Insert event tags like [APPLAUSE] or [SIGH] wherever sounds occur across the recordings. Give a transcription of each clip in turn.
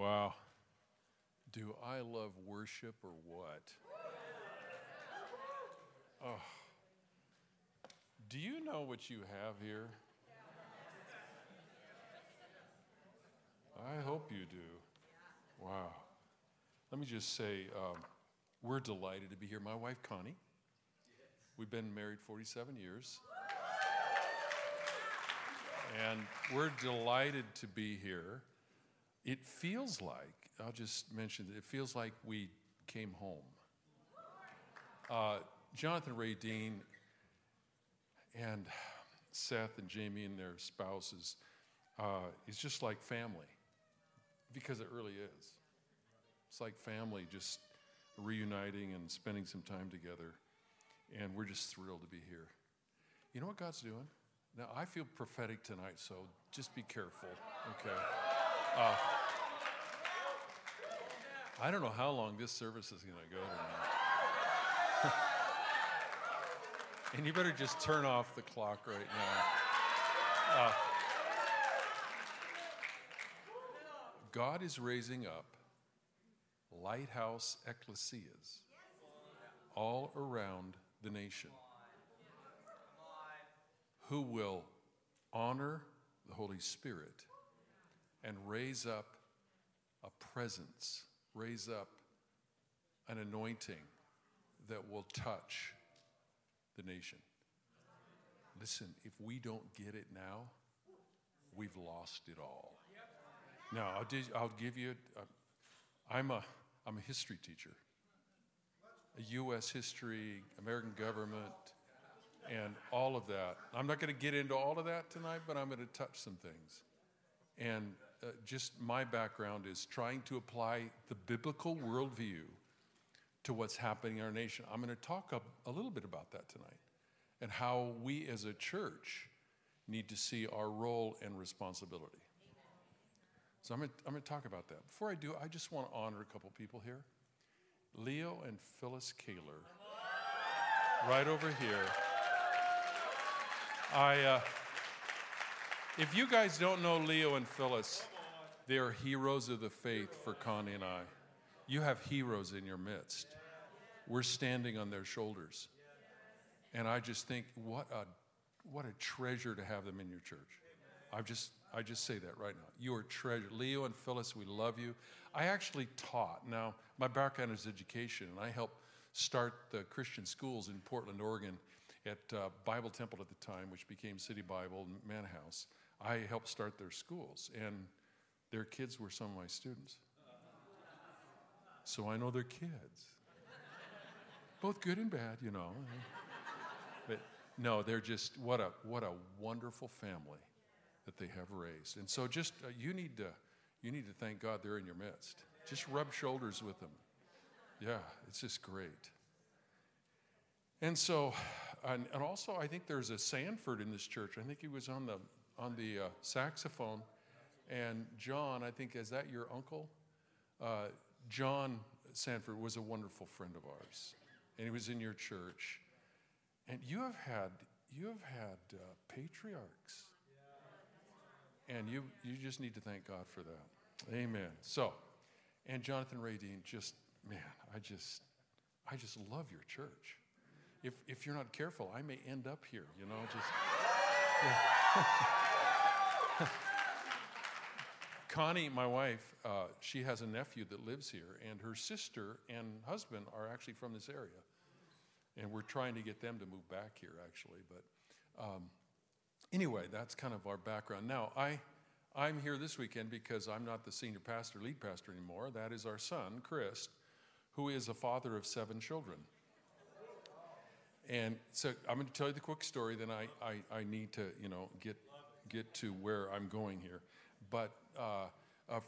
Wow. Do I love worship or what? Oh. Do you know what you have here? I hope you do. Wow. Let me just say, um, we're delighted to be here. My wife, Connie, we've been married 47 years. And we're delighted to be here. It feels like, I'll just mention that it feels like we came home. Uh, Jonathan Ray Dean and Seth and Jamie and their spouses uh, is just like family because it really is. It's like family just reuniting and spending some time together. And we're just thrilled to be here. You know what God's doing? Now, I feel prophetic tonight, so just be careful, okay? Uh, I don't know how long this service is going to go tonight. [LAUGHS] and you better just turn off the clock right now. Uh, God is raising up lighthouse ecclesias all around the nation who will honor the Holy Spirit and raise up a presence, raise up an anointing that will touch the nation. Listen, if we don't get it now, we've lost it all. Now, I'll, I'll give you, uh, I'm, a, I'm a history teacher, a U.S. history, American government, and all of that. I'm not going to get into all of that tonight, but I'm going to touch some things. And uh, just my background is trying to apply the biblical worldview to what's happening in our nation. I'm going to talk a, a little bit about that tonight and how we as a church need to see our role and responsibility. So I'm going, to, talk about that. Before I do, I just want to honor a couple people here. Leo and Phyllis Kaler, right over here. I, uh, if you guys don't know Leo and Phyllis, they are heroes of the faith for Connie and I. You have heroes in your midst. We're standing on their shoulders. And I just think, what a, what a treasure to have them in your church. I just, I just say that right now. You are treasure. Leo and Phyllis, we love you. I actually taught. Now, my background is education, and I helped start the Christian schools in Portland, Oregon at uh, Bible Temple at the time, which became City Bible and House. I helped start their schools, and their kids were some of my students. So I know their kids. Both good and bad, you know. But no, they're just what a what a wonderful family that they have raised. And so just uh, you need to you need to thank God they're in your midst. Just rub shoulders with them. Yeah, it's just great. And so, and, and, also, I think there's a Sandford in this church. I think he was on the on the uh, saxophone. And John, I think, is that your uncle? Uh, John Sandford was a wonderful friend of ours, and he was in your church. And you have had you have had uh, patriarchs, and you you just need to thank God for that. Amen. So, and Jonathan Radine, just man, I just I just love your church if, if you're not careful, I may end up here, you know, just. [LAUGHS] Yeah. [LAUGHS] Connie, my wife, uh, she has a nephew that lives here, and her sister and husband are actually from this area. And we're trying to get them to move back here, actually. But um, anyway, that's kind of our background. Now, I, I'm here this weekend because I'm not the senior pastor, lead pastor anymore. That is our son, Chris, who is a father of seven children. And so I'm going to tell you the quick story, then I, I, I need to, you know, get, get to where I'm going here. But uh, uh,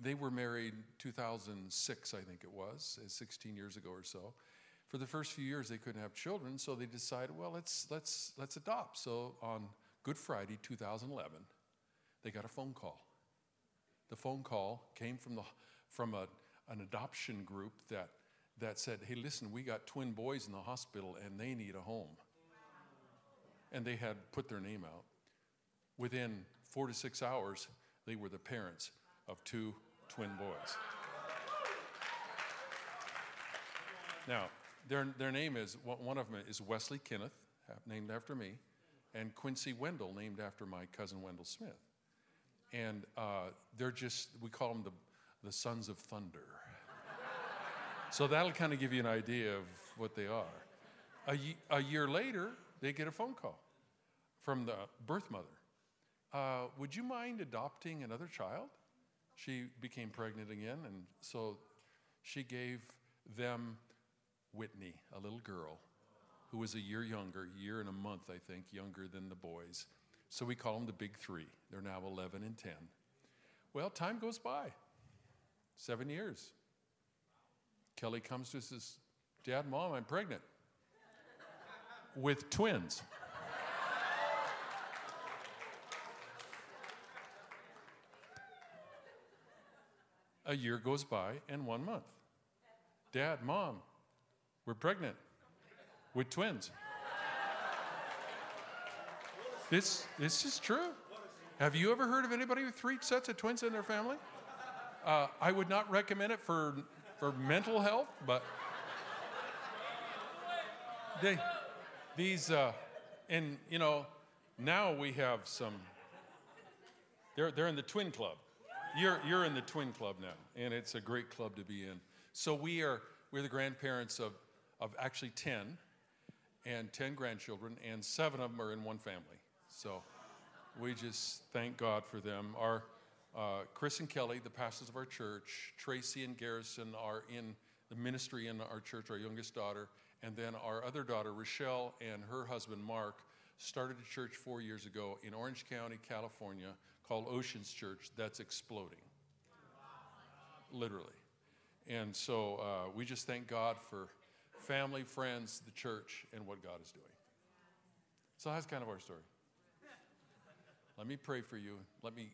they were married 2006, I think it was, uh, 16 years ago or so. For the first few years, they couldn't have children, so they decided, well, let's, let's, let's adopt. So on Good Friday 2011, they got a phone call. The phone call came from, the, from a, an adoption group that that said, Hey, listen, we got twin boys in the hospital and they need a home. And they had put their name out. Within four to six hours, they were the parents of two twin boys. Now, their, their name is, one of them is Wesley Kenneth, named after me, and Quincy Wendell, named after my cousin Wendell Smith. And uh, they're just, we call them the, the sons of thunder. so that'll kind of give you an idea of what they are. A, a year later, they get a phone call from the birth mother. Uh, would you mind adopting another child? She became pregnant again, and so she gave them Whitney, a little girl who was a year younger, year and a month, I think, younger than the boys. So we call them the big three. They're now 11 and 10. Well, time goes by seven years. Kelly comes to us and says, Dad, Mom, I'm pregnant [LAUGHS] with twins. A year goes by and one month. Dad, Mom, we're pregnant with twins. This, this is true. Have you ever heard of anybody with three sets of twins in their family? Uh, I would not recommend it for, for mental health, but they, these, uh, and you know, now we have some, they're, they're in the twin club. You're, you're in the twin club now, and it's a great club to be in. So we are, we're the grandparents of of actually 10 and 10 grandchildren, and seven of them are in one family. So we just thank God for them. Our uh, Chris and Kelly, the pastors of our church, Tracy and Garrison are in the ministry in our church, our youngest daughter, and then our other daughter, Rochelle, and her husband, Mark, started a church four years ago in Orange County, California, called Oceans Church, that's exploding. Literally. And so uh, we just thank God for family, friends, the church, and what God is doing. So that's kind of our story. Let me pray for you. Let me,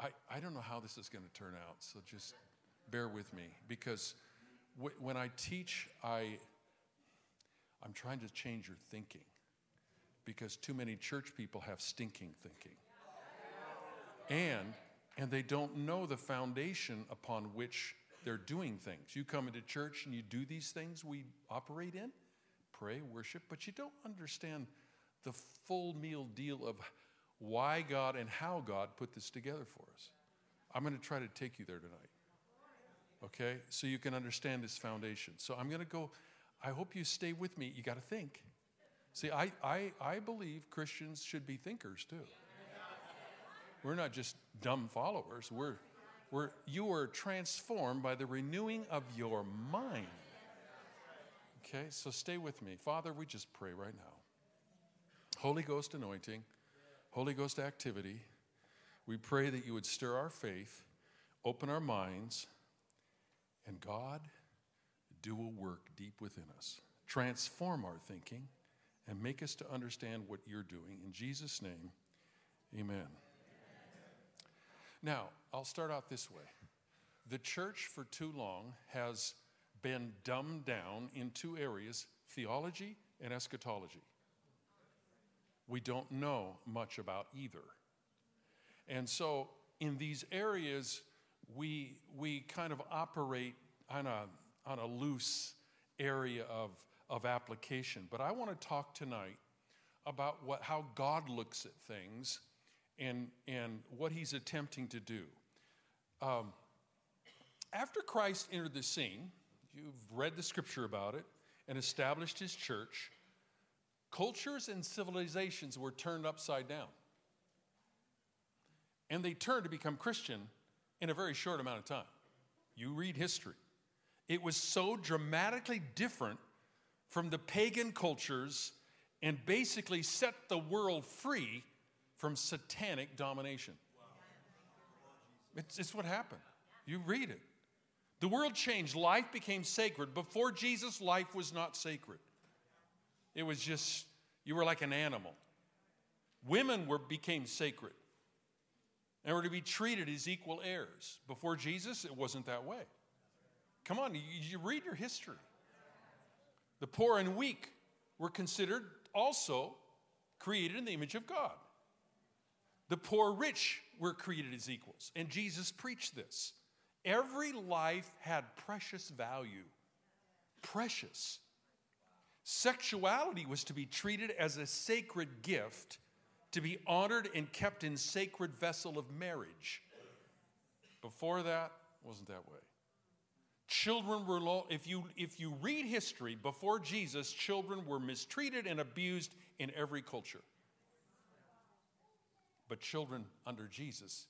I, I don't know how this is going to turn out, so just bear with me because w- when I teach, I, I'm trying to change your thinking because too many church people have stinking thinking. And, and they don't know the foundation upon which they're doing things. You come into church and you do these things we operate in pray, worship, but you don't understand the full meal deal of why God and how God put this together for us. I'm going to try to take you there tonight. Okay? So you can understand this foundation. So I'm going to go, I hope you stay with me. You got to think. See, I, I, I believe Christians should be thinkers too. We're not just dumb followers, we're where you are transformed by the renewing of your mind. Okay, so stay with me. Father, we just pray right now. Holy Ghost anointing, Holy Ghost activity. We pray that you would stir our faith, open our minds, and God, do a work deep within us. Transform our thinking and make us to understand what you're doing. In Jesus' name, amen. Now, I'll start out this way. The church for too long has been dumbed down in two areas theology and eschatology. We don't know much about either. And so, in these areas, we, we kind of operate on a, on a loose area of, of application. But I want to talk tonight about what, how God looks at things and, and what he's attempting to do. Um, after Christ entered the scene, you've read the scripture about it, and established his church, cultures and civilizations were turned upside down. And they turned to become Christian in a very short amount of time. You read history. It was so dramatically different from the pagan cultures and basically set the world free from satanic domination. It's, it's what happened. You read it. The world changed. Life became sacred. Before Jesus, life was not sacred. It was just, you were like an animal. Women were, became sacred and were to be treated as equal heirs. Before Jesus, it wasn't that way. Come on, you, you read your history. The poor and weak were considered also created in the image of God. The poor rich were created as equals. And Jesus preached this. Every life had precious value. Precious. Sexuality was to be treated as a sacred gift to be honored and kept in sacred vessel of marriage. Before that, wasn't that way. Children were, low, if you, if you read history, before Jesus, children were mistreated and abused in every culture. But children under Jesus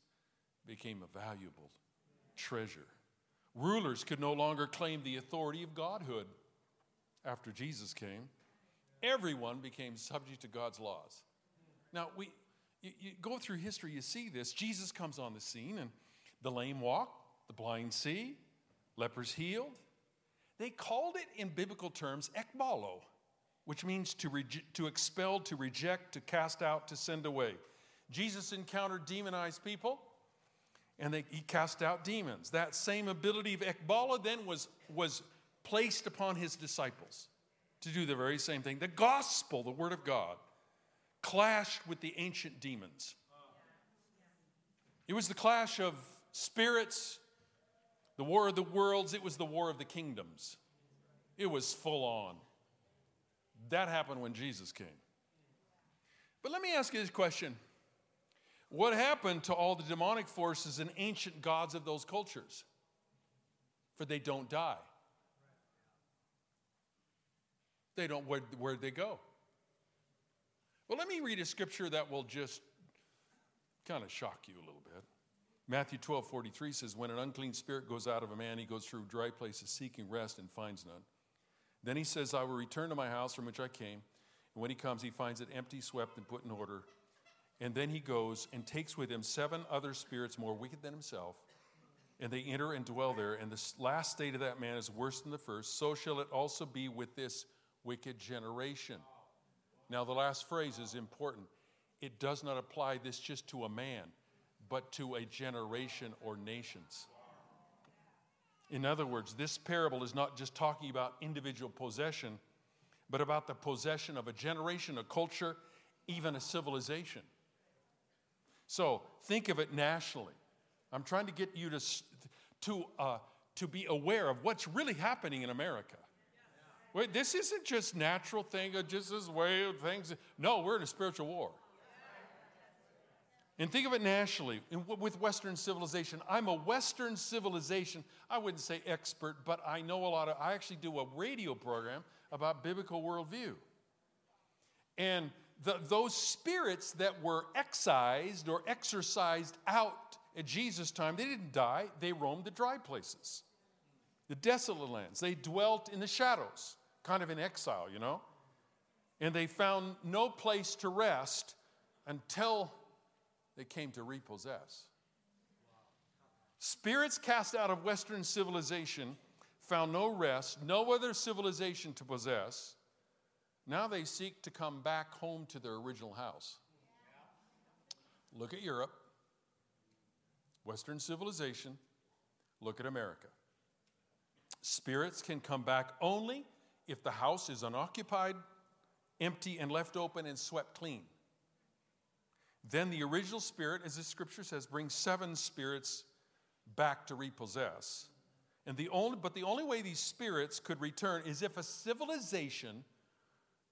became a valuable treasure. Rulers could no longer claim the authority of godhood after Jesus came. Everyone became subject to God's laws. Now, we, you, you go through history, you see this. Jesus comes on the scene, and the lame walk, the blind see, lepers healed. They called it in biblical terms ekbalo, which means to, to expel, to reject, to cast out, to send away. Jesus encountered demonized people and they, he cast out demons. That same ability of ekbala then was, was placed upon his disciples to do the very same thing. The gospel, the word of God, clashed with the ancient demons. It was the clash of spirits, the war of the worlds, it was the war of the kingdoms. It was full on. That happened when Jesus came. But let me ask you this question What happened to all the demonic forces and ancient gods of those cultures? For they don't die. They don't, where, where'd they go? Well, let me read a scripture that will just kind of shock you a little bit. Matthew 12, 43 says, When an unclean spirit goes out of a man, he goes through dry places seeking rest and finds none. Then he says, I will return to my house from which I came. And when he comes, he finds it empty, swept, and put in order. And then he goes and takes with him seven other spirits more wicked than himself. And they enter and dwell there. And the last state of that man is worse than the first. So shall it also be with this wicked generation. Now, the last phrase is important. It does not apply this just to a man, but to a generation or nations. In other words, this parable is not just talking about individual possession, but about the possession of a generation, a culture, even a civilization. So think of it nationally. I'm trying to get you to, to, uh, to be aware of what's really happening in America. Wait, this isn't just natural thing or just this way of things. No, we're in a spiritual war. And think of it nationally with Western civilization. I'm a Western civilization, I wouldn't say expert, but I know a lot of, I actually do a radio program about biblical worldview. And the, those spirits that were excised or exorcised out at Jesus' time, they didn't die, they roamed the dry places, the desolate lands. They dwelt in the shadows kind of in exile, you know? And they found no place to rest until they came to repossess. Spirits cast out of Western civilization found no rest, no other civilization to possess. Now they seek to come back home to their original house. Look at Europe, Western civilization, look at America. Spirits can come back only if the house is unoccupied, empty, and left open and swept clean. Then the original spirit, as the scripture says, brings seven spirits back to repossess. And the only, but the only way these spirits could return is if a civilization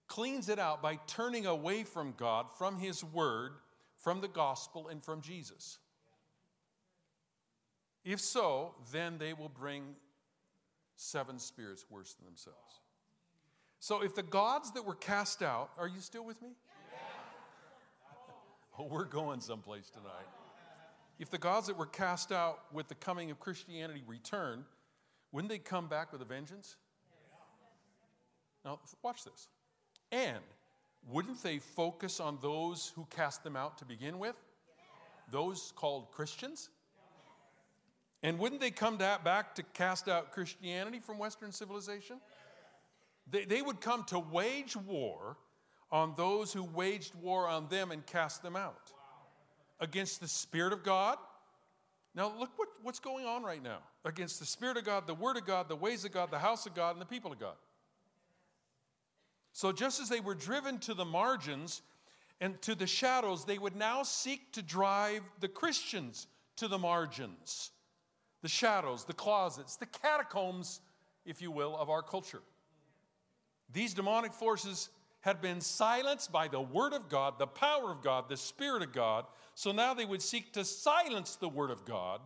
cleans it out by turning away from God, from His Word, from the gospel, and from Jesus. If so, then they will bring seven spirits worse than themselves. So if the gods that were cast out, are you still with me? Oh, we're going someplace tonight. If the gods that were cast out with the coming of Christianity return, wouldn't they come back with a vengeance? Now, watch this. And wouldn't they focus on those who cast them out to begin with? Those called Christians? And wouldn't they come back to cast out Christianity from Western civilization? They, they would come to wage war on those who waged war on them and cast them out against the Spirit of God. Now, look what, what's going on right now against the Spirit of God, the Word of God, the ways of God, the house of God, and the people of God. So, just as they were driven to the margins and to the shadows, they would now seek to drive the Christians to the margins. the shadows, the closets, the catacombs, if you will, of our culture. These demonic forces had been silenced by the Word of God, the power of God, the Spirit of God. So now they would seek to silence the Word of God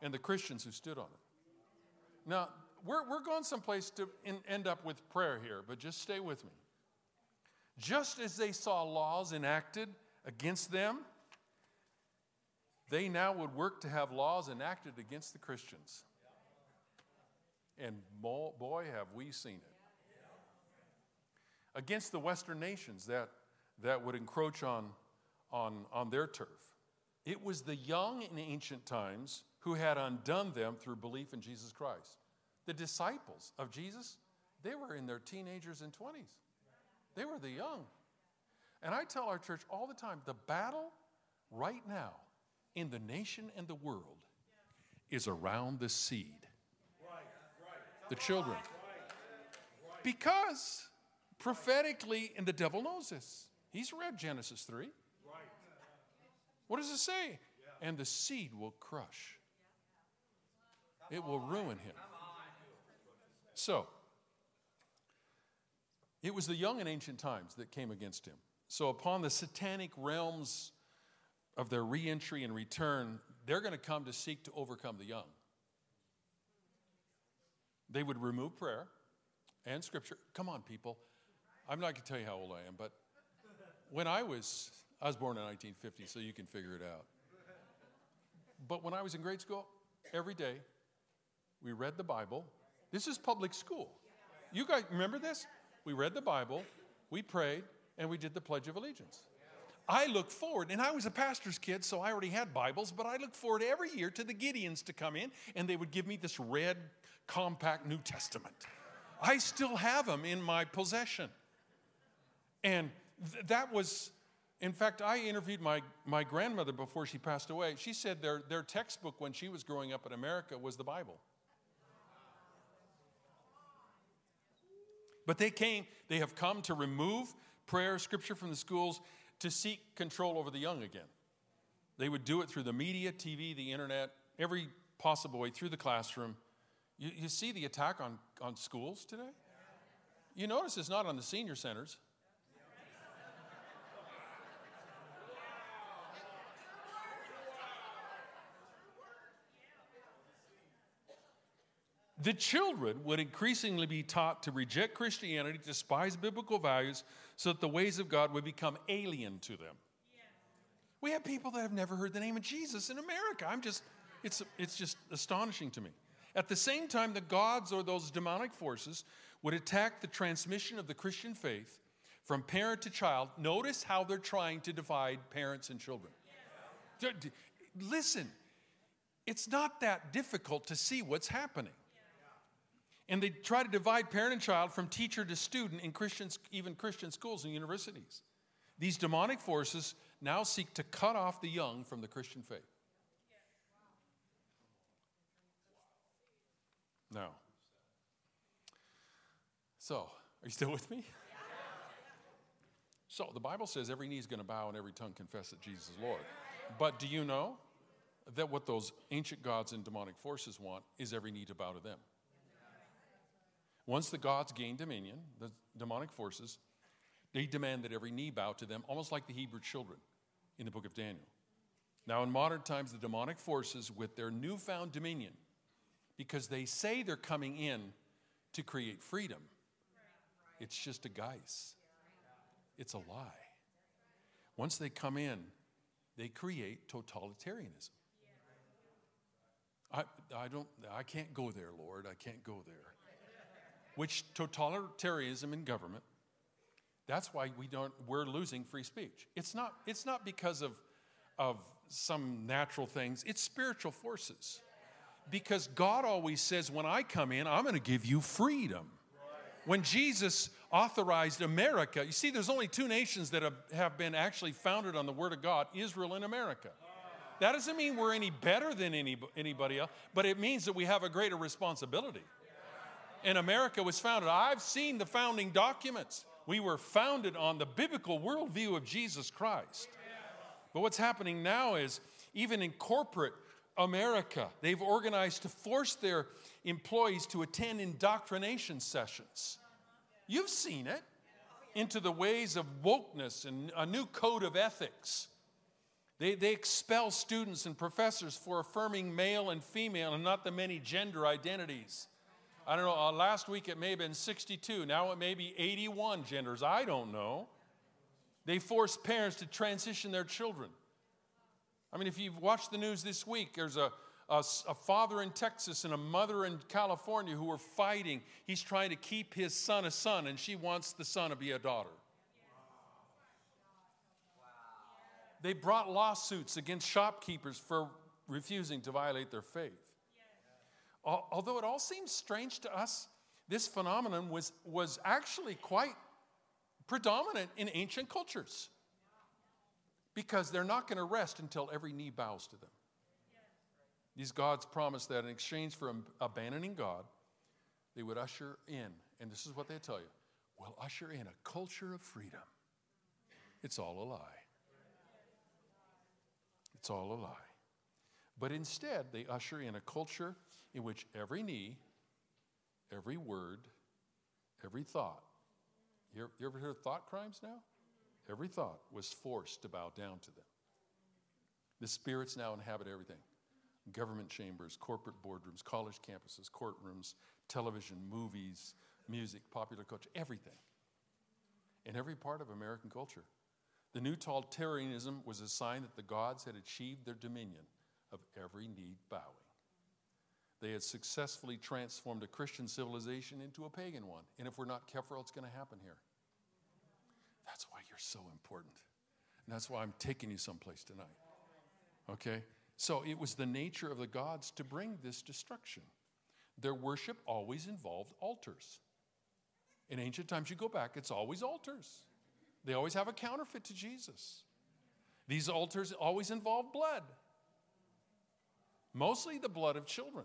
and the Christians who stood on it. Now, we're, we're going someplace to in, end up with prayer here, but just stay with me. Just as they saw laws enacted against them, they now would work to have laws enacted against the Christians. And boy, have we seen it. Against the Western nations that, that would encroach on, on, on their turf. It was the young in ancient times who had undone them through belief in Jesus Christ. The disciples of Jesus, they were in their teenagers and 20s. They were the young. And I tell our church all the time the battle right now in the nation and the world is around the seed, the children. Because prophetically, and the devil knows this, he's read Genesis 3. What does it say? And the seed will crush, it will ruin him. So, it was the young in ancient times that came against him. So, upon the satanic realms of their reentry and return, they're going to come to seek to overcome the young. They would remove prayer and scripture. Come on, people. I'm not going to tell you how old I am, but when I was, I was born in 1950, so you can figure it out. But when I was in grade school, every day we read the Bible. This is public school. You guys remember this? We read the Bible, we prayed, and we did the Pledge of Allegiance. I look forward, and I was a pastor's kid, so I already had Bibles, but I look forward every year to the Gideons to come in, and they would give me this red, compact New Testament. I still have them in my possession. And th- that was, in fact, I interviewed my, my grandmother before she passed away. She said their, their textbook when she was growing up in America was the Bible. But they came, they have come to remove prayer, scripture from the schools to seek control over the young again. They would do it through the media, TV, the internet, every possible way, through the classroom. You, you see the attack on, on schools today? You notice it's not on the senior centers. The children would increasingly be taught to reject Christianity, despise biblical values, so that the ways of God would become alien to them. We have people that have never heard the name of Jesus in America. I'm just, it's, it's just astonishing to me. At the same time, the gods or those demonic forces would attack the transmission of the Christian faith from parent to child. Notice how they're trying to divide parents and children. Listen, it's not that difficult to see what's happening. And they try to divide parent and child from teacher to student in Christians, even Christian schools and universities. These demonic forces now seek to cut off the young from the Christian faith. Now, so are you still with me? So the Bible says every knee is going to bow and every tongue confess that Jesus is Lord. But do you know that what those ancient gods and demonic forces want is every knee to bow to them? Once the gods gain dominion, the demonic forces, they demand that every knee bow to them, almost like the Hebrew children in the book of Daniel. Now, in modern times, the demonic forces, with their newfound dominion, because they say they're coming in to create freedom, it's just a guise, it's a lie. Once they come in, they create totalitarianism. I, I, don't, I can't go there, Lord. I can't go there which totalitarianism in government. That's why we don't, we're losing free speech. It's not, it's not because of, of some natural things, it's spiritual forces. Because God always says, when I come in, I'm going to give you freedom. When Jesus authorized America, you see, there's only two nations that have, have been actually founded on the Word of God Israel and America. That doesn't mean we're any better than any, anybody else, but it means that we have a greater responsibility and America was founded. I've seen the founding documents. We were founded on the biblical worldview of Jesus Christ. But what's happening now is, even in corporate America, they've organized to force their employees to attend indoctrination sessions. You've seen it into the ways of wokeness and a new code of ethics. They, they expel students and professors for affirming male and female and not the many gender identities. I don't know, uh, last week it may have been 62, now it may be 81 genders. I don't know. They force parents to transition their children. I mean, if you've watched the news this week, there's a, a, a, father in Texas and a mother in California who are fighting. He's trying to keep his son a son, and she wants the son to be a daughter. They brought lawsuits against shopkeepers for refusing to violate their faith. Although it all seems strange to us, this phenomenon was, was actually quite predominant in ancient cultures because they're not going to rest until every knee bows to them. These gods promised that in exchange for abandoning God, they would usher in, and this is what they tell you we'll usher in a culture of freedom. It's all a lie. It's all a lie. But instead, they usher in a culture in which every knee, every word, every thought, you ever, hear of thought crimes now? Every thought was forced to bow down to them. The spirits now inhabit everything government chambers, corporate boardrooms, college campuses, courtrooms, television, movies, music, popular culture, everything. In every part of American culture. The new totalitarianism was a sign that the gods had achieved their dominion of every knee bowing. They had successfully transformed a Christian civilization into a pagan one. And if we're not careful, it's going to happen here. That's why you're so important. And that's why I'm taking you someplace tonight. Okay? So it was the nature of the gods to bring this destruction. Their worship always involved altars. In ancient times, you go back, it's always altars. They always have a counterfeit to Jesus. These altars always involve blood, mostly the blood of children.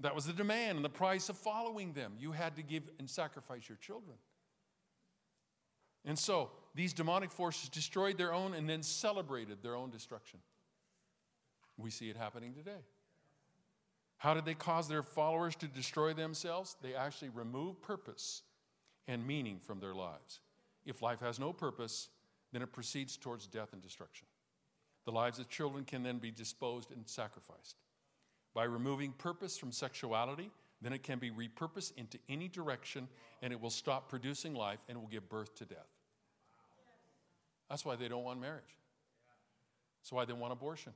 That was the demand and the price of following them. You had to give and sacrifice your children. And so these demonic forces destroyed their own and then celebrated their own destruction. We see it happening today. How did they cause their followers to destroy themselves? They actually remove purpose and meaning from their lives. If life has no purpose, then it proceeds towards death and destruction. The lives of children can then be disposed and sacrificed. By removing purpose from sexuality, then it can be repurposed into any direction and it will stop producing life and will give birth to death. That's why they don't want marriage. That's why they want abortion.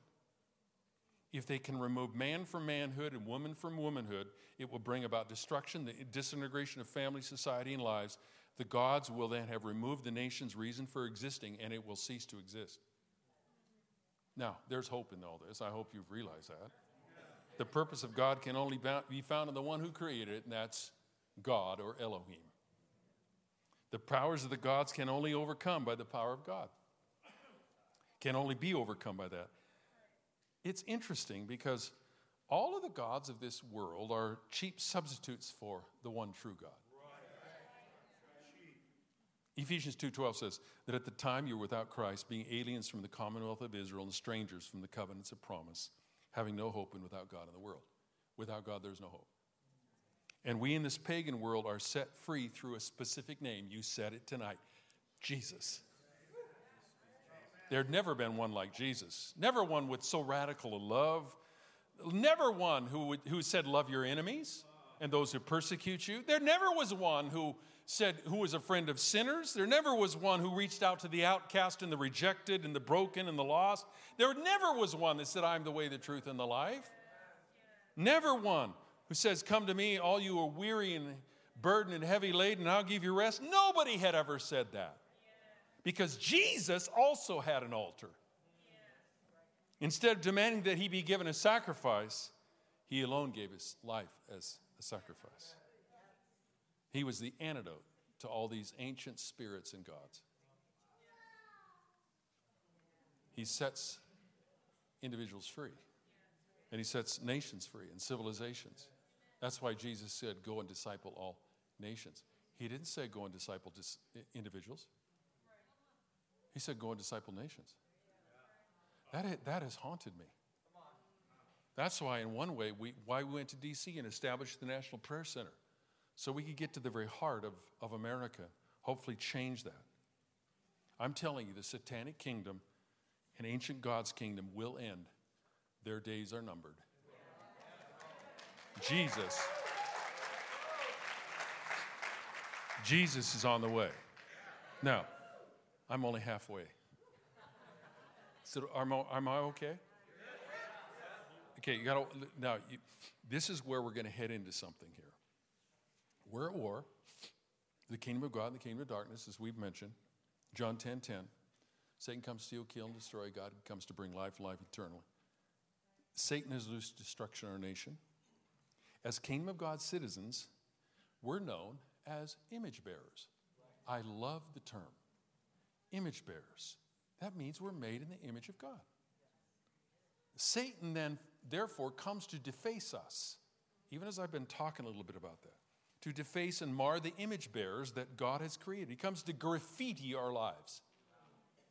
If they can remove man from manhood and woman from womanhood, it will bring about destruction, the disintegration of family, society, and lives. The gods will then have removed the nation's reason for existing and it will cease to exist. Now, there's hope in all this. I hope you've realized that. The purpose of God can only be found in the one who created it, and that's God or Elohim. The powers of the gods can only overcome by the power of God. Can only be overcome by that. It's interesting because all of the gods of this world are cheap substitutes for the one true God. Ephesians 2:12 says that at the time you were without Christ, being aliens from the commonwealth of Israel and strangers from the covenants of promise, having no hope and without God in the world. Without God there's no hope. And we in this pagan world are set free through a specific name. You said it tonight Jesus. There'd never been one like Jesus. Never one with so radical a love. Never one who, would, who said, Love your enemies and those who persecute you. There never was one who said, Who was a friend of sinners. There never was one who reached out to the outcast and the rejected and the broken and the lost. There never was one that said, I'm the way, the truth, and the life. Never one who says, Come to me, all you are weary and burdened and heavy laden, I'll give you rest. Nobody had ever said that. Because Jesus also had an altar. Instead of demanding that he be given a sacrifice, he alone gave his life as a sacrifice. He was the antidote to all these ancient spirits and gods. He sets individuals free, and he sets nations free and civilizations. That's why Jesus said, Go and disciple all nations. He didn't say, Go and disciple dis- individuals. He said, Go and disciple nations. That, that has haunted me. That's why, in one way, we, why we went to D.C. and established the National Prayer Center, so we could get to the very heart of, of America, hopefully change that. I'm telling you, the satanic kingdom and ancient God's kingdom will end. Their days are numbered. Jesus. Jesus is on the way. Now, I'm only halfway. So, am I, am I okay? Okay, you got to now. You, this is where we're going to head into something here. We're at war. The kingdom of God and the kingdom of darkness, as we've mentioned. John 10 10. Satan comes to steal, kill, and destroy. God comes to bring life, life eternally. Satan has loosed destruction on our nation. As kingdom of God citizens, we're known as image bearers. I love the term image bearers. That means we're made in the image of God. Satan then, therefore, comes to deface us, even as I've been talking a little bit about that, to deface and mar the image bearers that God has created. He comes to graffiti our lives.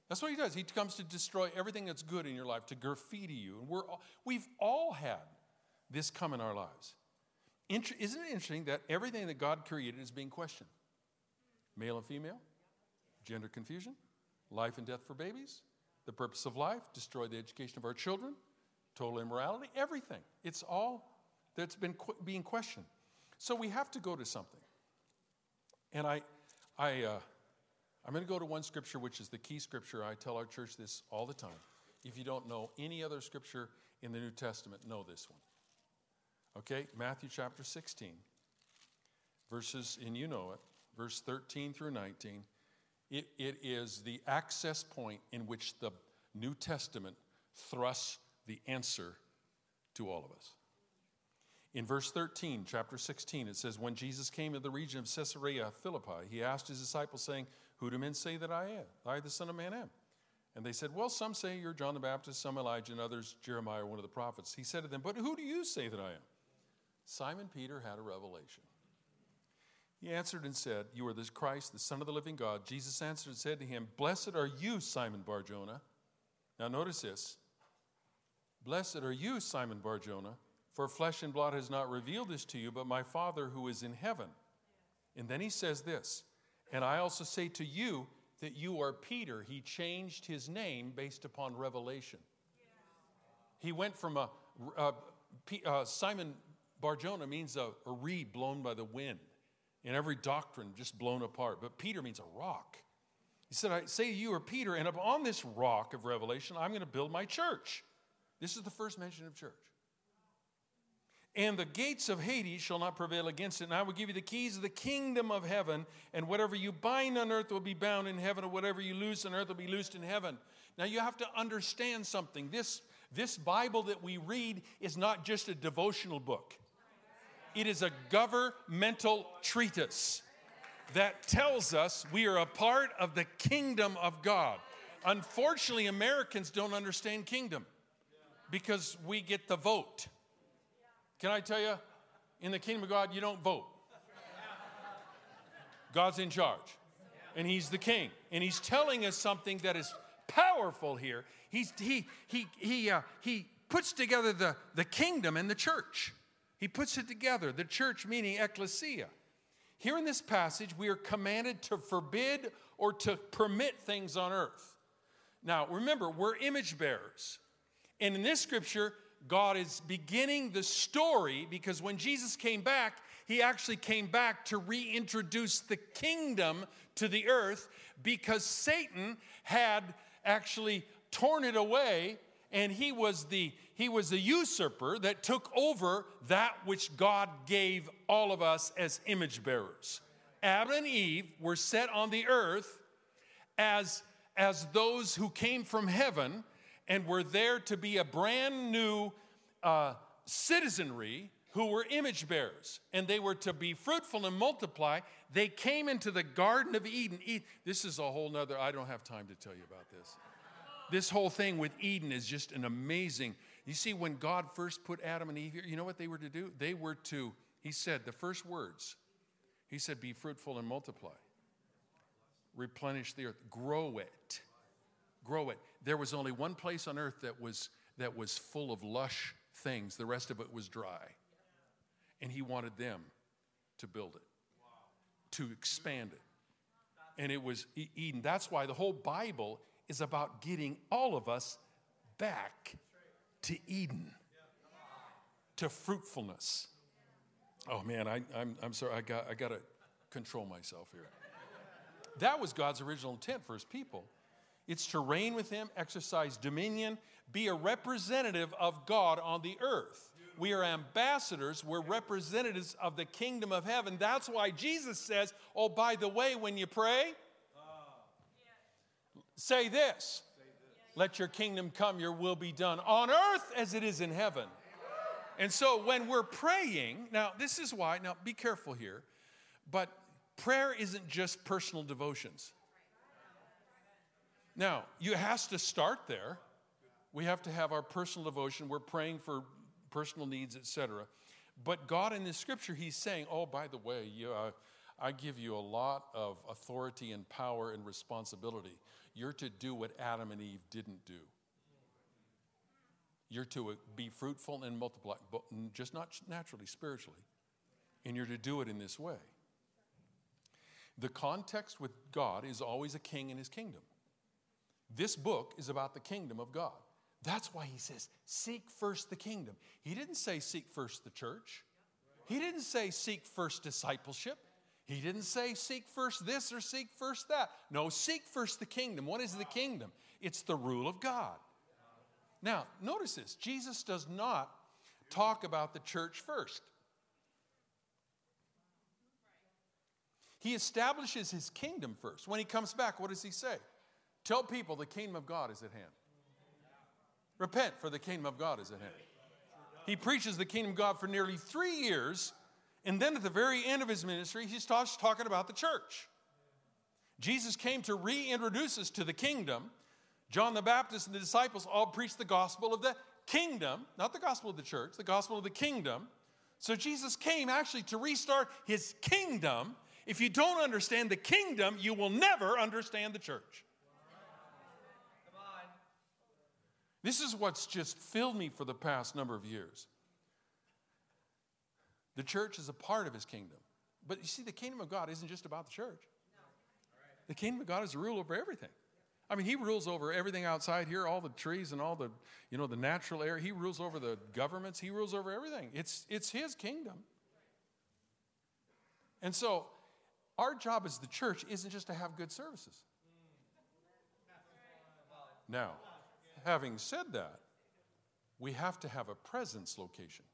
That's what he does. He comes to destroy everything that's good in your life, to graffiti you. And we're all, we've all had this come in our lives. Inter- isn't it interesting that everything that God created is being questioned? Male and female, gender confusion, life and death for babies, the purpose of life, destroy the education of our children, total immorality, everything. It's all that's been qu- being questioned. So we have to go to something. And I, I, uh, I'm going to go to one scripture, which is the key scripture. I tell our church this all the time. If you don't know any other scripture in the New Testament, know this one. Okay, Matthew chapter 16, verses, and you know it, verse 13 through 19. It, it is the access point in which the New Testament thrusts the answer to all of us. In verse 13, chapter 16, it says, When Jesus came to the region of Caesarea Philippi, he asked his disciples, saying, Who do men say that I am? I, the Son of Man, am. And they said, Well, some say you're John the Baptist, some Elijah, and others Jeremiah, one of the prophets. He said to them, But who do you say that I am? Simon Peter had a revelation. He answered and said, You are the Christ, the Son of the living God. Jesus answered and said to him, Blessed are you, Simon Barjona. Now notice this. Blessed are you, Simon Barjona, for flesh and blood has not revealed this to you, but my Father who is in heaven. And then he says this, and I also say to you that you are Peter. He changed his name based upon revelation. He went from a, a, a Simon Barjona means a, a reed blown by the wind, and every doctrine just blown apart. But Peter means a rock. He said, I say you are Peter, and upon this rock of revelation, I'm going to build my church. This is the first mention of church. And the gates of Hades shall not prevail against it. And I will give you the keys of the kingdom of heaven. And whatever you bind on earth will be bound in heaven, and whatever you loose on earth will be loosed in heaven. Now you have to understand something. This, this Bible that we read is not just a devotional book, it is a governmental treatise that tells us we are a part of the kingdom of God. Unfortunately, Americans don't understand kingdom because we get the vote. Can I tell you, in the kingdom of God, you don't vote. God's in charge, and He's the king. And He's telling us something that is powerful here. He's, he, he, he, uh, he puts together the, the kingdom and the church. He puts it together, the church meaning ecclesia. Here in this passage, we are commanded to forbid or to permit things on earth. Now, remember, we're image bearers. And in this scripture, God is beginning the story because when Jesus came back, he actually came back to reintroduce the kingdom to the earth because Satan had actually torn it away and he was the he was the usurper that took over that which God gave all of us as image bearers. Adam and Eve were set on the earth as as those who came from heaven and were there to be a brand new uh, citizenry who were image bearers and they were to be fruitful and multiply they came into the garden of eden. This is a whole nother i don't have time to tell you about this. This whole thing with eden is just an amazing you see when god first put adam and eve here you know what they were to do? They were to he said the first words he said be fruitful and multiply replenish the earth grow it grow it there was only one place on earth that was that was full of lush things, the rest of it was dry. And he wanted them to build it, to expand it. And it was Eden. That's why the whole Bible is about getting all of us back to Eden, to fruitfulness. Oh man, I, I'm, I'm sorry, I got, I got to control myself here. That was God's original intent for his people. It's to reign with him, exercise dominion, be a representative of God on the earth. We are ambassadors, we're representatives of the kingdom of heaven. That's why Jesus says, Oh, by the way, when you pray, say this Let your kingdom come, your will be done on earth as it is in heaven. And so when we're praying, now this is why, now be careful here, but prayer isn't just personal devotions. Now, you has to start there. We have to have our personal devotion. We're praying for personal needs, etc. But God in the scripture, He's saying, oh, by the way, you, uh, I give you a lot of authority and power and responsibility. You're to do what Adam and Eve didn't do. You're to be fruitful and multiply, but just not naturally, spiritually. And you're to do it in this way. The context with God is always a king and his kingdom. This book is about the kingdom of God. That's why he says, seek first the kingdom. He didn't say seek first the church. He didn't say seek first discipleship. He didn't say seek first this or seek first that. No, seek first the kingdom. What is the kingdom? It's the rule of God. Now, notice this Jesus does not talk about the church first. He establishes his kingdom first. When he comes back, what does he say? Tell people the kingdom of God is at hand. Repent, for the kingdom of God is at hand. He preaches the kingdom of God for nearly three years, and then at the very end of his ministry, he starts talking about the church. Jesus came to reintroduce us to the kingdom. John the Baptist and the disciples all preached the gospel of the kingdom, not the gospel of the church, the gospel of the kingdom. So Jesus came actually to restart his kingdom. If you don't understand the kingdom, you will never understand the church. This is what's just filled me for the past number of years. The church is a part of his kingdom. But you see, the kingdom of God isn't just about the church. The kingdom of God is a rule over everything. I mean, he rules over everything outside here, all the trees and all the, you know, the natural air. He rules over the governments. He rules over everything. It's, it's his kingdom. And so, our job as the church isn't just to have good services. Now, having said that, we have to have a presence location.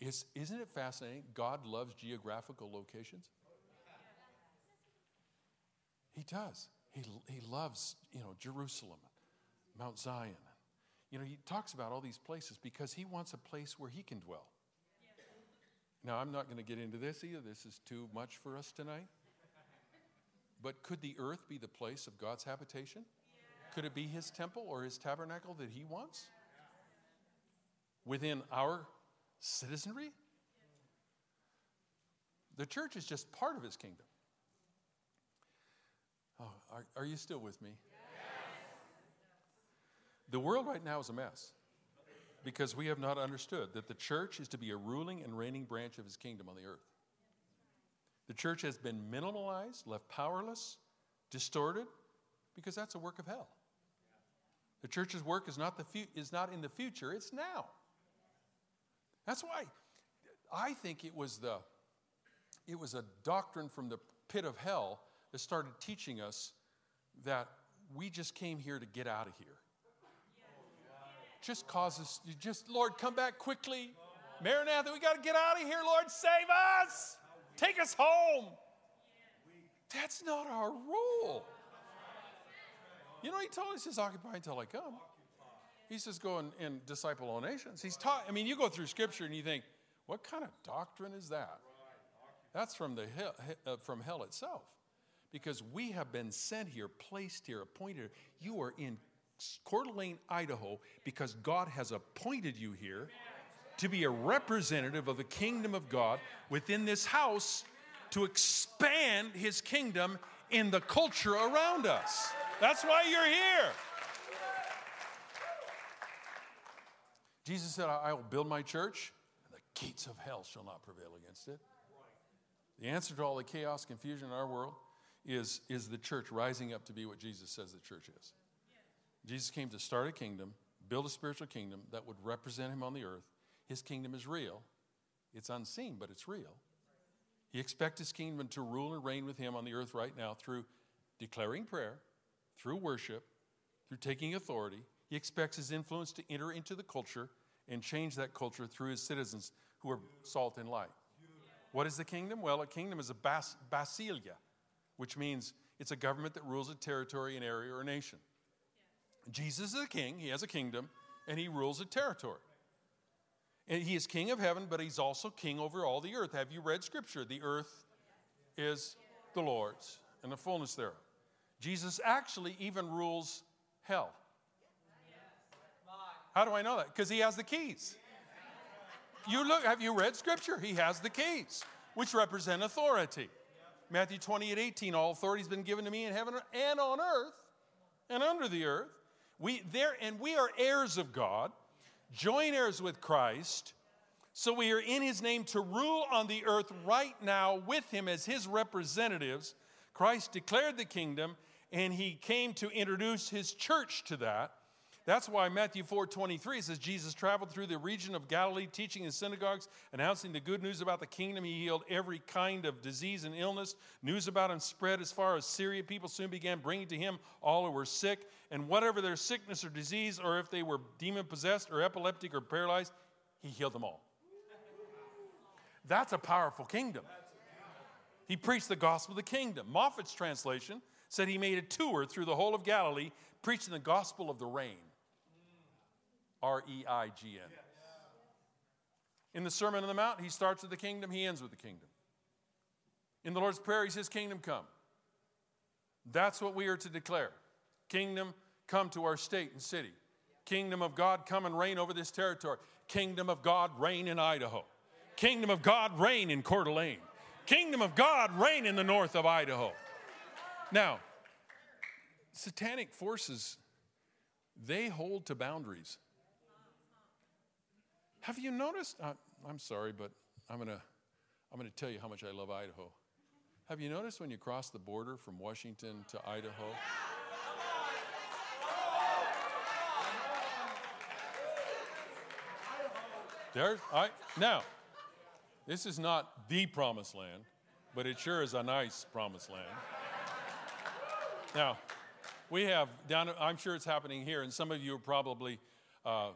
Is, isn't it fascinating? God loves geographical locations. He does. He, he loves, you know, Jerusalem, Mount Zion. You know, he talks about all these places because he wants a place where he can dwell. Now, I'm not going to get into this either. This is too much for us tonight. But could the earth be the place of God's habitation? Could it be his temple or his tabernacle that he wants? Within our citizenry? The church is just part of his kingdom. Oh, are, are you still with me? The world right now is a mess because we have not understood that the church is to be a ruling and reigning branch of his kingdom on the earth. The church has been minimalized, left powerless, distorted, because that's a work of hell. The church's work is not, the fu- is not in the future, it's now. That's why I think it was, the, it was a doctrine from the pit of hell that started teaching us that we just came here to get out of here. Just causes, you just, Lord, come back quickly. Maranatha, we got to get out of here, Lord, save us. Take us home. That's not our role. You know, he told us, he says, occupy until I come. He says, go and, and disciple all nations. He's taught, I mean, you go through scripture and you think, what kind of doctrine is that? That's from, the hell, uh, from hell itself. Because we have been sent here, placed here, appointed. You are in Coeur d'Alene, Idaho, because God has appointed you here to be a representative of the kingdom of God within this house to expand his kingdom in the culture around us. That's why you're here. Jesus said, I will build my church, and the gates of hell shall not prevail against it. The answer to all the chaos, confusion in our world is, is the church rising up to be what Jesus says the church is. Jesus came to start a kingdom, build a spiritual kingdom that would represent him on the earth. His kingdom is real. It's unseen, but it's real. He expects his kingdom to rule and reign with him on the earth right now through declaring prayer, through worship, through taking authority. He expects his influence to enter into the culture and change that culture through his citizens who are salt and light. What is the kingdom? Well, a kingdom is a bas- basileia, which means it's a government that rules a territory, an area, or a nation. Jesus is a king, he has a kingdom, and he rules a territory. And he is king of heaven, but he's also king over all the earth. Have you read scripture? The earth is the Lord's and the fullness thereof. Jesus actually even rules hell. How do I know that? Because he has the keys. You look, have you read scripture? He has the keys, which represent authority. Matthew 28 18, all authority has been given to me in heaven and on earth and under the earth. We there and we are heirs of God, joint heirs with Christ. So we are in his name to rule on the earth right now with him as his representatives. Christ declared the kingdom and he came to introduce his church to that. That's why Matthew 4 23 says Jesus traveled through the region of Galilee, teaching in synagogues, announcing the good news about the kingdom. He healed every kind of disease and illness. News about him spread as far as Syria. People soon began bringing to him all who were sick, and whatever their sickness or disease, or if they were demon possessed or epileptic or paralyzed, he healed them all. That's a powerful kingdom. He preached the gospel of the kingdom. Moffatt's translation said he made a tour through the whole of Galilee, preaching the gospel of the reign. R E I G N. In the Sermon on the Mount, he starts with the kingdom, he ends with the kingdom. In the Lord's Prayer, he says, Kingdom come. That's what we are to declare. Kingdom come to our state and city. Kingdom of God come and reign over this territory. Kingdom of God reign in Idaho. Kingdom of God reign in Coeur d'Alene. Kingdom of God reign in the north of Idaho. Now, satanic forces, they hold to boundaries. Have you noticed? Uh, I'm sorry, but I'm going to I'm going to tell you how much I love Idaho. Have you noticed when you cross the border from Washington to Idaho? There's, I, now, this is not the promised land, but it sure is a nice promised land. Now, we have down, I'm sure it's happening here, and some of you are probably uh,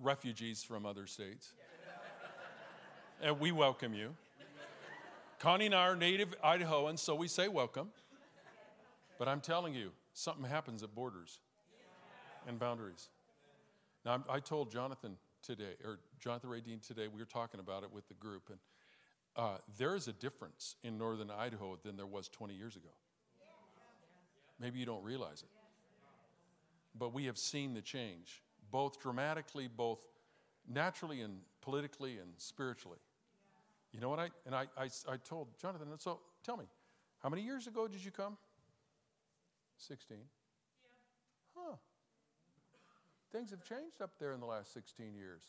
refugees from other states. [LAUGHS] and we welcome you. Connie and I are native Idahoans, so we say welcome. But I'm telling you, something happens at borders and boundaries. Now, I told Jonathan today, or Jonathan Radine today, we were talking about it with the group, and uh, there is a difference in northern Idaho than there was 20 years ago. Maybe you don't realize it. But we have seen the change both dramatically, both naturally and politically and spiritually. You know what I, and I, I, I told Jonathan, so tell me, how many years ago did you come? 16. Yeah. Huh. Things have changed up there in the last 16 years.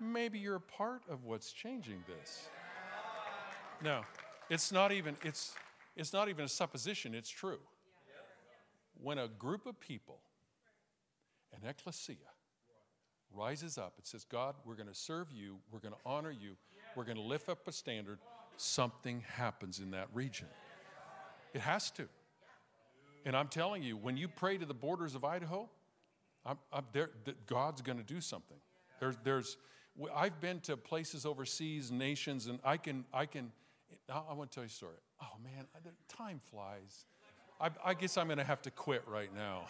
Maybe you're a part of what's changing this. No, it's not even, it's, it's not even a supposition, it's true. When a group of people, an ecclesia, rises up and says, God, we're going to serve you, we're going to honor you, we're going to lift up a standard, something happens in that region. It has to. And I'm telling you, when you pray to the borders of Idaho, I'm, I'm there, God's going to do something. There's, there's, I've been to places overseas, nations, and I can, I can, I want to tell you a story. Oh man, time flies. I, I guess I'm going to have to quit right now.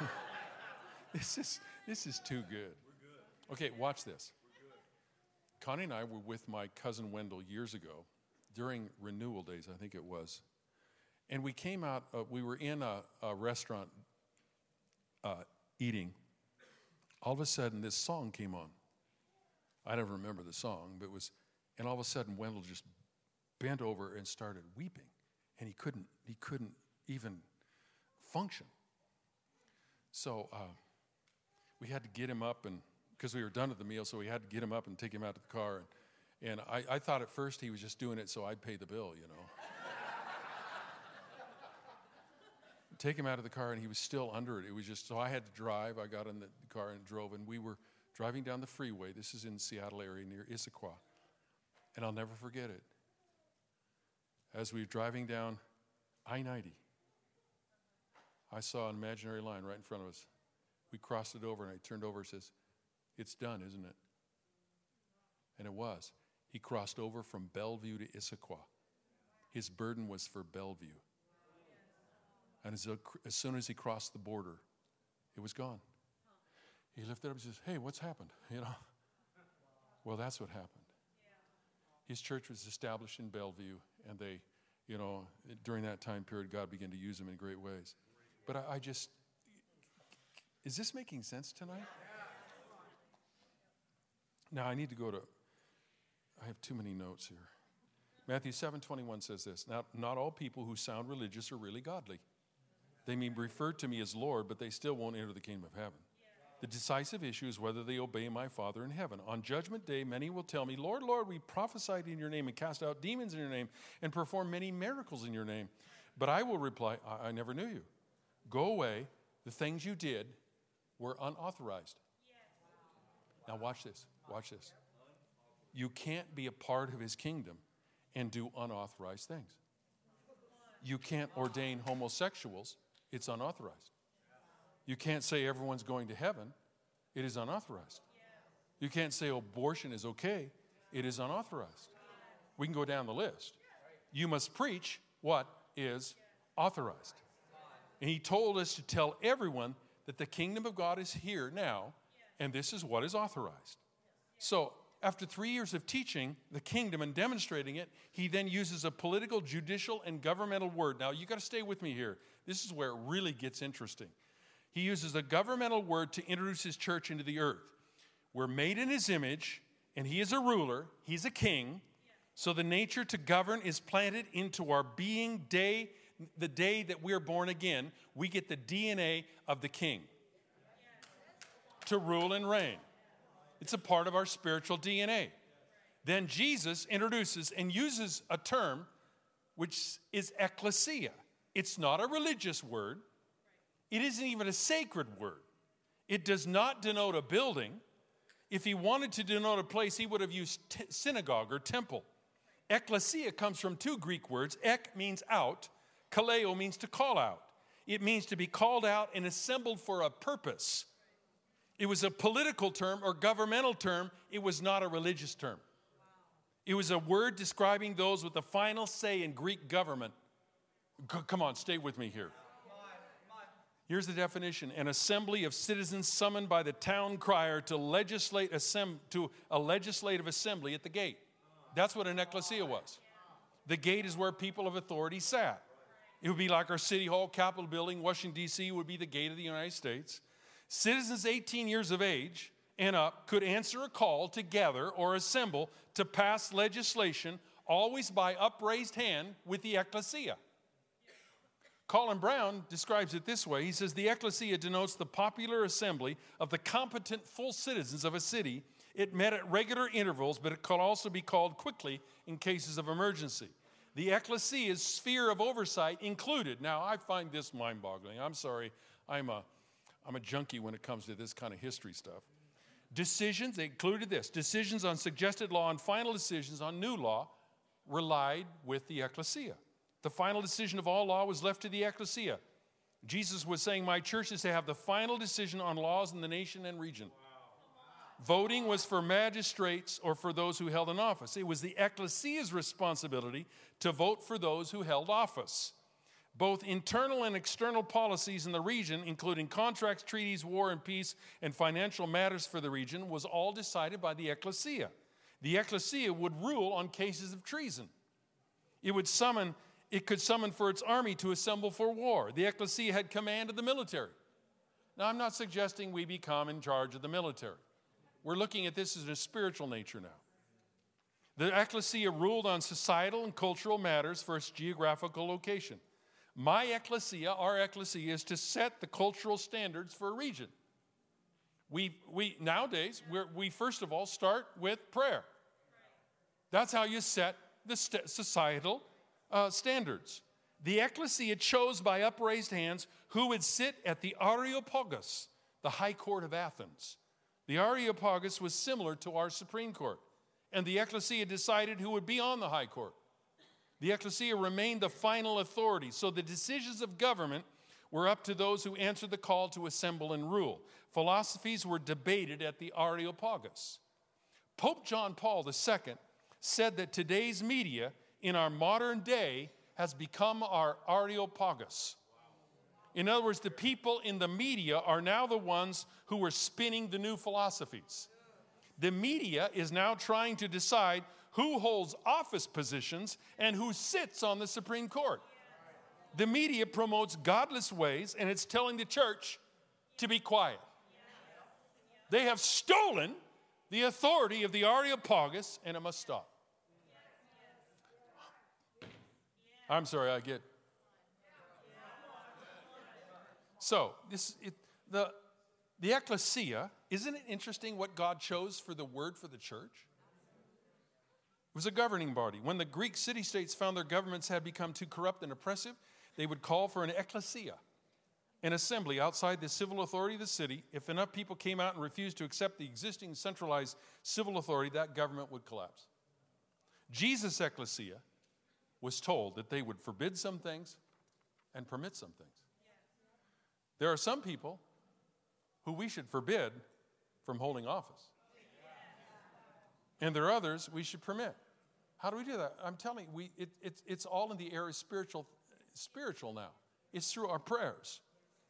[LAUGHS] this is, this is too good. Okay, watch this. Connie and I were with my cousin Wendell years ago during renewal days, I think it was. And we came out, uh, we were in a, a restaurant uh, eating. All of a sudden, this song came on. I don't remember the song, but it was, and all of a sudden, Wendell just bent over and started weeping. And he couldn't, he couldn't even function. So, uh, we had to get him up and because we were done with the meal, so we had to get him up and take him out to the car. And, and I, I thought at first he was just doing it so I'd pay the bill, you know. [LAUGHS] take him out of the car, and he was still under it. It was just so I had to drive. I got in the car and drove, and we were driving down the freeway. This is in Seattle area near Issaquah, and I'll never forget it. As we were driving down I 90, I saw an imaginary line right in front of us. We crossed it over, and I turned over and says, It's done, isn't it? And it was. He crossed over from Bellevue to Issaquah. His burden was for Bellevue. And as, as soon as he crossed the border, it was gone. He lifted up and says, Hey, what's happened? [LAUGHS] You know? Well, that's what happened. His church was established in Bellevue, and they, you know, during that time period, God began to use him in great ways. But I, I just, is this making sense tonight? Now I need to go to, I have too many notes here. Matthew 7 21 says this Now, not all people who sound religious are really godly. They may refer to me as Lord, but they still won't enter the kingdom of heaven. The decisive issue is whether they obey my Father in heaven. On judgment day, many will tell me, Lord, Lord, we prophesied in your name and cast out demons in your name and performed many miracles in your name. But I will reply, I, I never knew you. Go away. The things you did were unauthorized. Now, watch this. Watch this. You can't be a part of his kingdom and do unauthorized things. You can't ordain homosexuals it's unauthorized. You can't say everyone's going to heaven, it is unauthorized. You can't say abortion is okay, it is unauthorized. We can go down the list. You must preach what is authorized. And he told us to tell everyone that the kingdom of God is here now, and this is what is authorized. So, after three years of teaching the kingdom and demonstrating it, he then uses a political, judicial, and governmental word. Now, you got to stay with me here. This is where it really gets interesting. He uses a governmental word to introduce his church into the earth. We're made in his image, and he is a ruler, he's a king. So the nature to govern is planted into our being day, the day that we are born again. We get the DNA of the king to rule and reign. It's a part of our spiritual DNA. Then Jesus introduces and uses a term which is ecclesia. It's not a religious word, it isn't even a sacred word. It does not denote a building. If he wanted to denote a place, he would have used t- synagogue or temple. Ecclesia comes from two Greek words. Ek means out, kaleo means to call out. It means to be called out and assembled for a purpose. It was a political term or governmental term, it was not a religious term. It was a word describing those with the final say in Greek government. Come on, stay with me here. Here's the definition an assembly of citizens summoned by the town crier to legislate assemb- to a legislative assembly at the gate. That's what an ecclesia was. The gate is where people of authority sat. It would be like our city hall, Capitol building, Washington, D.C. would be the gate of the United States. Citizens 18 years of age and up could answer a call to gather or assemble to pass legislation, always by upraised hand with the ecclesia. Colin Brown describes it this way He says, The ecclesia denotes the popular assembly of the competent full citizens of a city. It met at regular intervals, but it could also be called quickly in cases of emergency. The ecclesia's sphere of oversight included, now I find this mind boggling. I'm sorry, I'm a, I'm a junkie when it comes to this kind of history stuff. Decisions, they included this decisions on suggested law and final decisions on new law relied with the ecclesia. The final decision of all law was left to the ecclesia. Jesus was saying, My church is to have the final decision on laws in the nation and region. Voting was for magistrates or for those who held an office. It was the ecclesia's responsibility to vote for those who held office. Both internal and external policies in the region, including contracts, treaties, war and peace, and financial matters for the region, was all decided by the ecclesia. The ecclesia would rule on cases of treason. It would summon it could summon for its army to assemble for war. The ecclesia had command of the military. Now, I'm not suggesting we become in charge of the military. We're looking at this as a spiritual nature now. The ecclesia ruled on societal and cultural matters for its geographical location. My ecclesia, our ecclesia, is to set the cultural standards for a region. We, we nowadays we first of all start with prayer. That's how you set the st- societal uh, standards. The ecclesia chose by upraised hands who would sit at the Areopagus, the high court of Athens. The Areopagus was similar to our Supreme Court, and the ecclesia decided who would be on the high court. The ecclesia remained the final authority, so the decisions of government were up to those who answered the call to assemble and rule. Philosophies were debated at the Areopagus. Pope John Paul II said that today's media in our modern day has become our Areopagus. In other words, the people in the media are now the ones who are spinning the new philosophies. The media is now trying to decide who holds office positions and who sits on the Supreme Court. The media promotes godless ways and it's telling the church to be quiet. They have stolen the authority of the Areopagus and it must stop. I'm sorry, I get. So, this, it, the, the ecclesia, isn't it interesting what God chose for the word for the church? It was a governing body. When the Greek city states found their governments had become too corrupt and oppressive, they would call for an ecclesia, an assembly outside the civil authority of the city. If enough people came out and refused to accept the existing centralized civil authority, that government would collapse. Jesus' ecclesia was told that they would forbid some things and permit some things. There are some people who we should forbid from holding office. And there are others we should permit. How do we do that? I'm telling you, we, it, it's, it's all in the area of spiritual, spiritual now. It's through our prayers,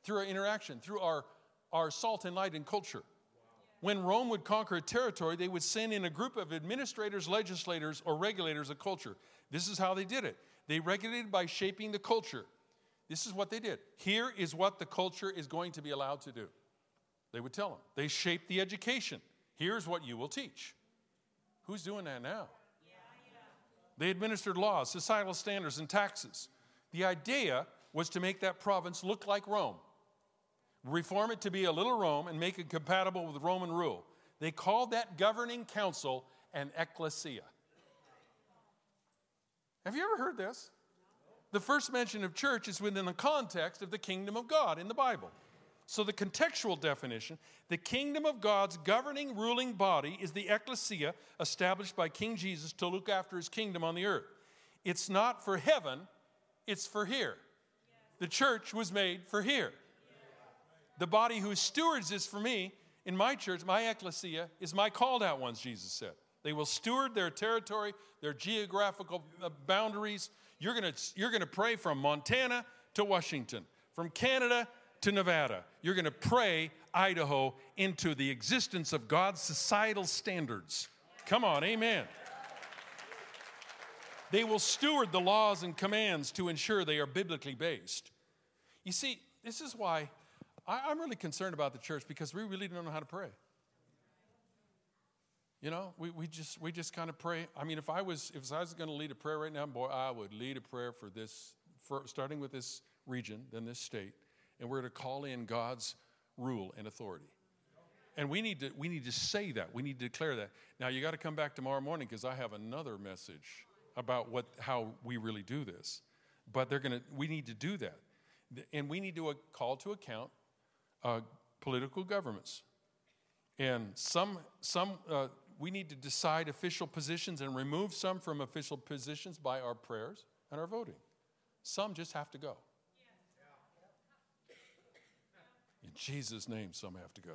through our interaction, through our, our salt and light and culture. When Rome would conquer a territory, they would send in a group of administrators, legislators, or regulators of culture. This is how they did it. They regulated by shaping the culture. This is what they did. Here is what the culture is going to be allowed to do. They would tell them. They shaped the education. Here's what you will teach. Who's doing that now? They administered laws, societal standards, and taxes. The idea was to make that province look like Rome, reform it to be a little Rome, and make it compatible with Roman rule. They called that governing council an ecclesia. Have you ever heard this? The first mention of church is within the context of the kingdom of God in the Bible. So, the contextual definition the kingdom of God's governing, ruling body is the ecclesia established by King Jesus to look after his kingdom on the earth. It's not for heaven, it's for here. The church was made for here. The body who stewards this for me in my church, my ecclesia, is my called out ones, Jesus said. They will steward their territory, their geographical uh, boundaries. You're going you're going to pray from Montana to Washington, from Canada to Nevada. You're going to pray Idaho into the existence of God's societal standards. Come on, amen. They will steward the laws and commands to ensure they are biblically based. You see, this is why I, am really concerned about the church because we really don't know how to pray. You know, we, we just we just kind of pray. I mean, if I was if I was going to lead a prayer right now, boy, I would lead a prayer for this, for, starting with this region, then this state, and we're to call in God's rule and authority. And we need to we need to say that. We need to declare that. Now you got to come back tomorrow morning because I have another message about what how we really do this. But they're to we need to do that, and we need to uh, call to account uh, political governments. And some some uh, we need to decide official positions and remove some from official positions by our prayers and our voting. Some just have to go. In Jesus' name, some have to go.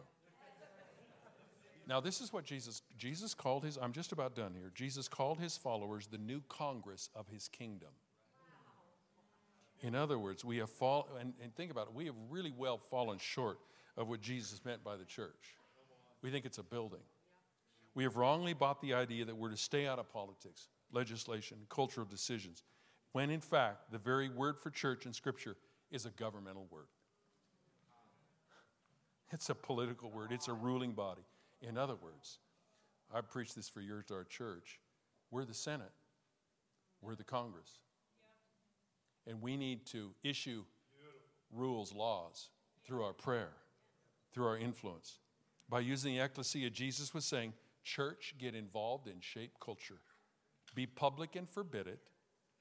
Now, this is what Jesus Jesus called his. I'm just about done here. Jesus called his followers the new Congress of his kingdom. In other words, we have fallen, and, and think about it, we have really well fallen short of what Jesus meant by the church. We think it's a building. We have wrongly bought the idea that we're to stay out of politics, legislation, cultural decisions, when in fact, the very word for church in Scripture is a governmental word. It's a political word, it's a ruling body. In other words, I preach this for years to our church. We're the Senate, we're the Congress. And we need to issue rules, laws through our prayer, through our influence, by using the ecclesia, Jesus was saying, Church, get involved and shape culture. Be public and forbid it.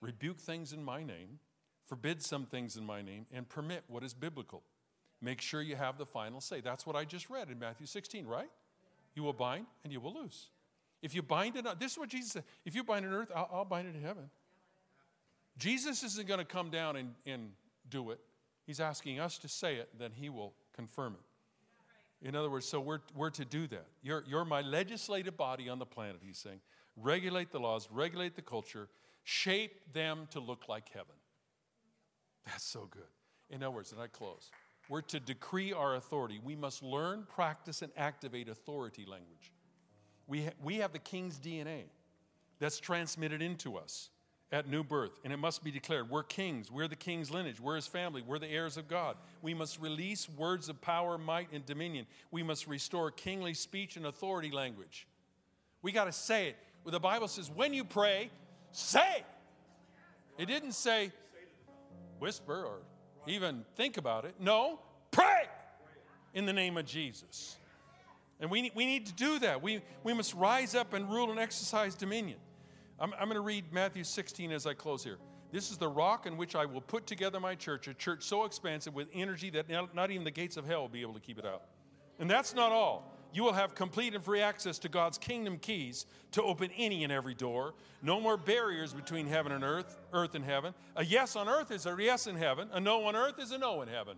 Rebuke things in my name. Forbid some things in my name. And permit what is biblical. Make sure you have the final say. That's what I just read in Matthew 16, right? You will bind and you will loose. If you bind it, this is what Jesus said. If you bind on earth, I'll, I'll bind it in heaven. Jesus isn't going to come down and, and do it. He's asking us to say it, then he will confirm it. In other words, so we're, we're to do that. You're, you're my legislative body on the planet, he's saying. Regulate the laws, regulate the culture, shape them to look like heaven. That's so good. In other words, and I close. We're to decree our authority. We must learn, practice, and activate authority language. We, ha- we have the king's DNA that's transmitted into us at new birth, and it must be declared we're kings, we're the king's lineage, we're his family, we're the heirs of God. We must release words of power, might, and dominion. We must restore kingly speech and authority language. We got to say it. The Bible says, when you pray, say. It didn't say whisper or even think about it. No, pray in the name of Jesus. And we, we need to do that. We, we must rise up and rule and exercise dominion. I'm, I'm going to read Matthew 16 as I close here. This is the rock in which I will put together my church, a church so expansive with energy that not even the gates of hell will be able to keep it out. And that's not all. You will have complete and free access to God's kingdom keys to open any and every door. No more barriers between heaven and earth, earth and heaven. A yes on earth is a yes in heaven. A no on earth is a no in heaven.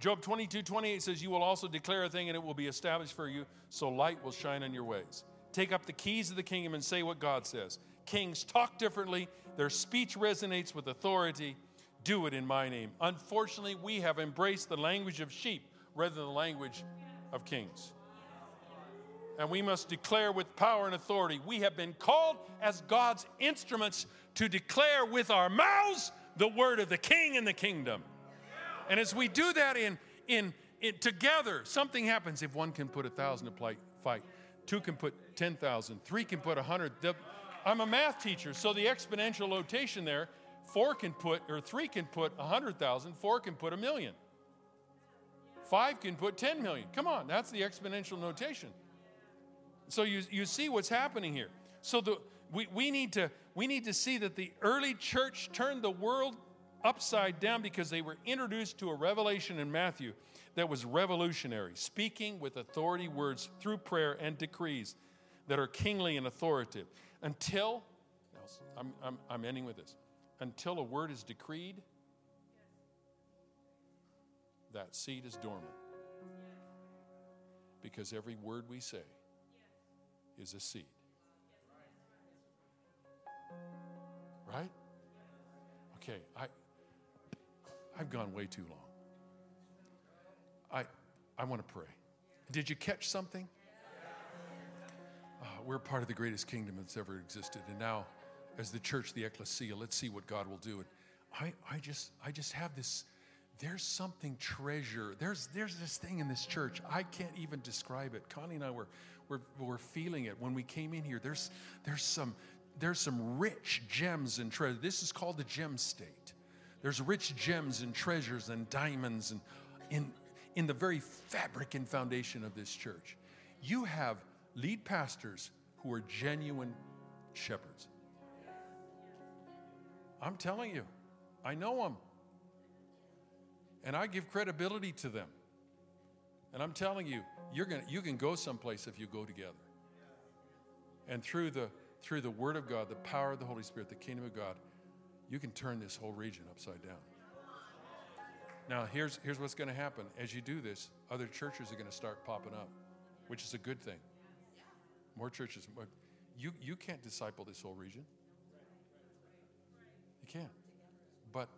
Job 22, 28 says, You will also declare a thing and it will be established for you, so light will shine on your ways. Take up the keys of the kingdom and say what God says. Kings talk differently, their speech resonates with authority. Do it in my name. Unfortunately, we have embraced the language of sheep rather than the language of kings and we must declare with power and authority. We have been called as God's instruments to declare with our mouths the word of the king and the kingdom. And as we do that in, in, in together, something happens. If one can put a thousand to fight, two can put 10,000, three can put a hundred. I'm a math teacher, so the exponential notation there, four can put, or three can put a Four can put a million. Five can put 10 million. Come on, that's the exponential notation. So you, you see what's happening here. So the, we, we, need to, we need to see that the early church turned the world upside down because they were introduced to a revelation in Matthew that was revolutionary, speaking with authority words through prayer and decrees that are kingly and authoritative. Until, I'm, I'm, I'm ending with this, until a word is decreed, that seed is dormant. Because every word we say is a seed. Right? Okay, I I've gone way too long. I want to pray. Did you catch something? Uh, we're part of the greatest kingdom that's ever existed, and now, as the church, the ecclesia, let's see what God will do. And I, I just, I just have this. There's something treasure. There's, there's this thing in this church. I can't even describe it. Connie and I were, we're, we're feeling it. When we came in here, there's, there's, some, there's some rich gems and treasure. This is called the gem state. There's rich gems and treasures and diamonds and in, in the very fabric and foundation of this church. You have lead pastors who are genuine shepherds. I'm telling you, I know them. And I give credibility to them. And I'm telling you, you're gonna, you can go someplace if you go together. And through the, through the Word of God, the power of the Holy Spirit, the kingdom of God, you can turn this whole region upside down. Now, here's, here's what's going to happen. As you do this, other churches are going to start popping up, which is a good thing. More churches. You, you can't disciple this whole region. You can't. But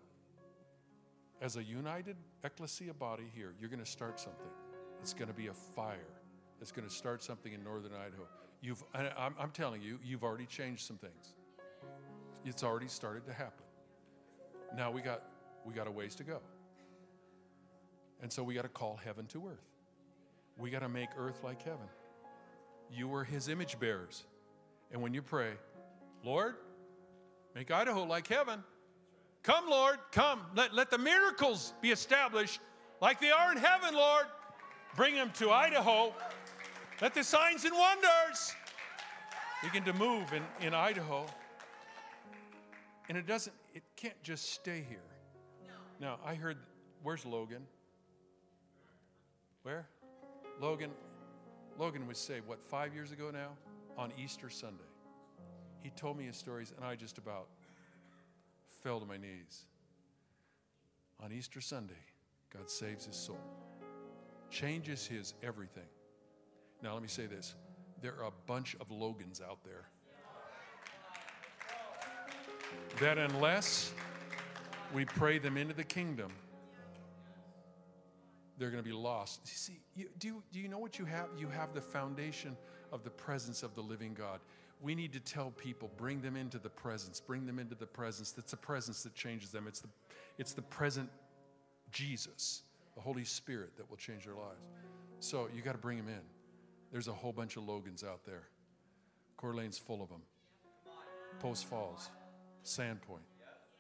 as a united ecclesia body here, you're going to start something. It's going to be a fire. It's going to start something in northern Idaho. You've, I'm, I'm telling you, you've already changed some things. It's already started to happen. Now we got we got a ways to go. And so we got to call heaven to earth. We got to make earth like heaven. You are his image bearers. And when you pray, Lord, make Idaho like heaven. Come, Lord, come. Let, let the miracles be established like they are in heaven, Lord. Bring them to Idaho. Let the signs and wonders begin to move in, in Idaho. And it doesn't, it can't just stay here. No. Now, I heard, where's Logan? Where? Logan, Logan was saved, what, five years ago now? On Easter Sunday. He told me his stories, and I just about fell to my knees. On Easter Sunday, God saves his soul, changes his everything. Now, let me say this there are a bunch of Logans out there that, unless we pray them into the kingdom, they're going to be lost. You see, you, do, you, do you know what you have? You have the foundation of the presence of the living God. We need to tell people, bring them into the presence, bring them into the presence. That's the presence that changes them. It's the, it's the present Jesus, the Holy Spirit that will change their lives. So you got to bring them in. There's a whole bunch of Logans out there. Coeur d'Alene's full of them. Post Falls, Sandpoint,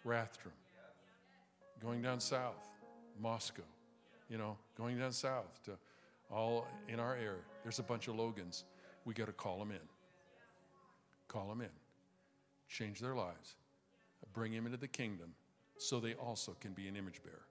Rathdrum, going down south, Moscow, you know, going down south to all in our area. There's a bunch of Logans. We got to call them in. Call them in. Change their lives. Bring them into the kingdom so they also can be an image bearer.